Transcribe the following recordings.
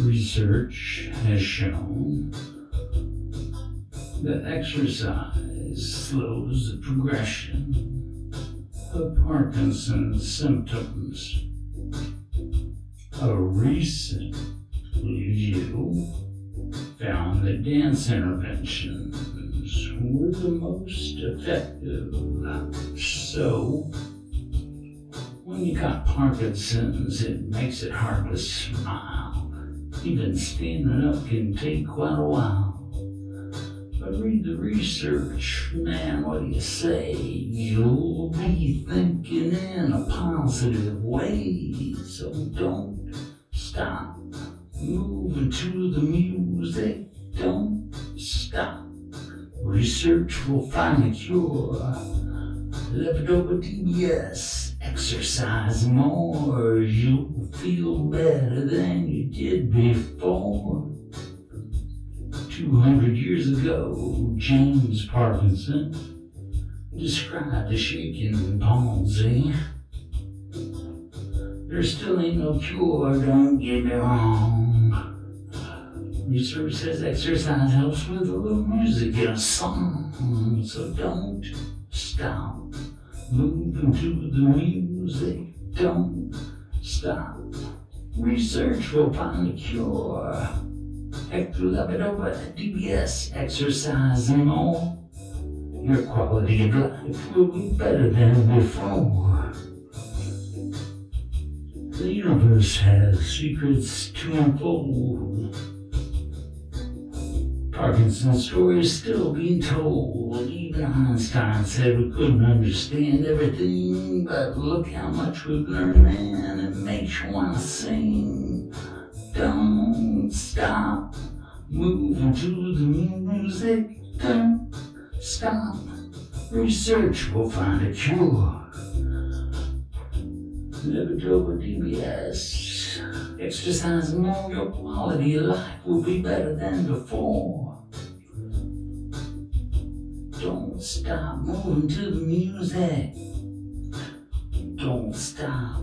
Research has shown that exercise slows the progression of Parkinson's symptoms. A recent review found that dance interventions were the most effective. So, when you got Parkinson's, it makes it hard to smile. Even standing up can take quite a while. But read the research, man, what do you say? You'll be thinking in a positive way. So don't stop moving to the music. Don't stop. Research will find a cure. Uh, Levodopa DBS. Exercise more. You'll feel better than you did before. 200 years ago, James Parkinson described a shaking palsy. There still ain't no cure, don't get me wrong. Research says exercise helps with a little music and a song, so don't stop moving to the music. Don't stop. Research will find a cure. Hector Levodopa DBS exercise and all. Your quality of life will be better than before. The universe has secrets to unfold. Parkinson's story is still being told. Even Einstein said we couldn't understand everything, but look how much we've learned, man. It makes you want to sing. Don't stop moving to the music. Don't stop. Research will find a cure. Never Levodopa DBS. Exercise more, your quality of life will be better than before. Don't stop moving to the music. Don't stop.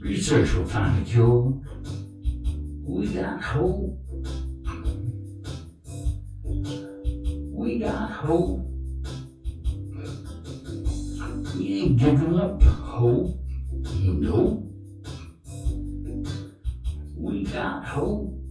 Research will find a cure. We got hope. We got hope. We ain't giving up hope. Nope. We got hope.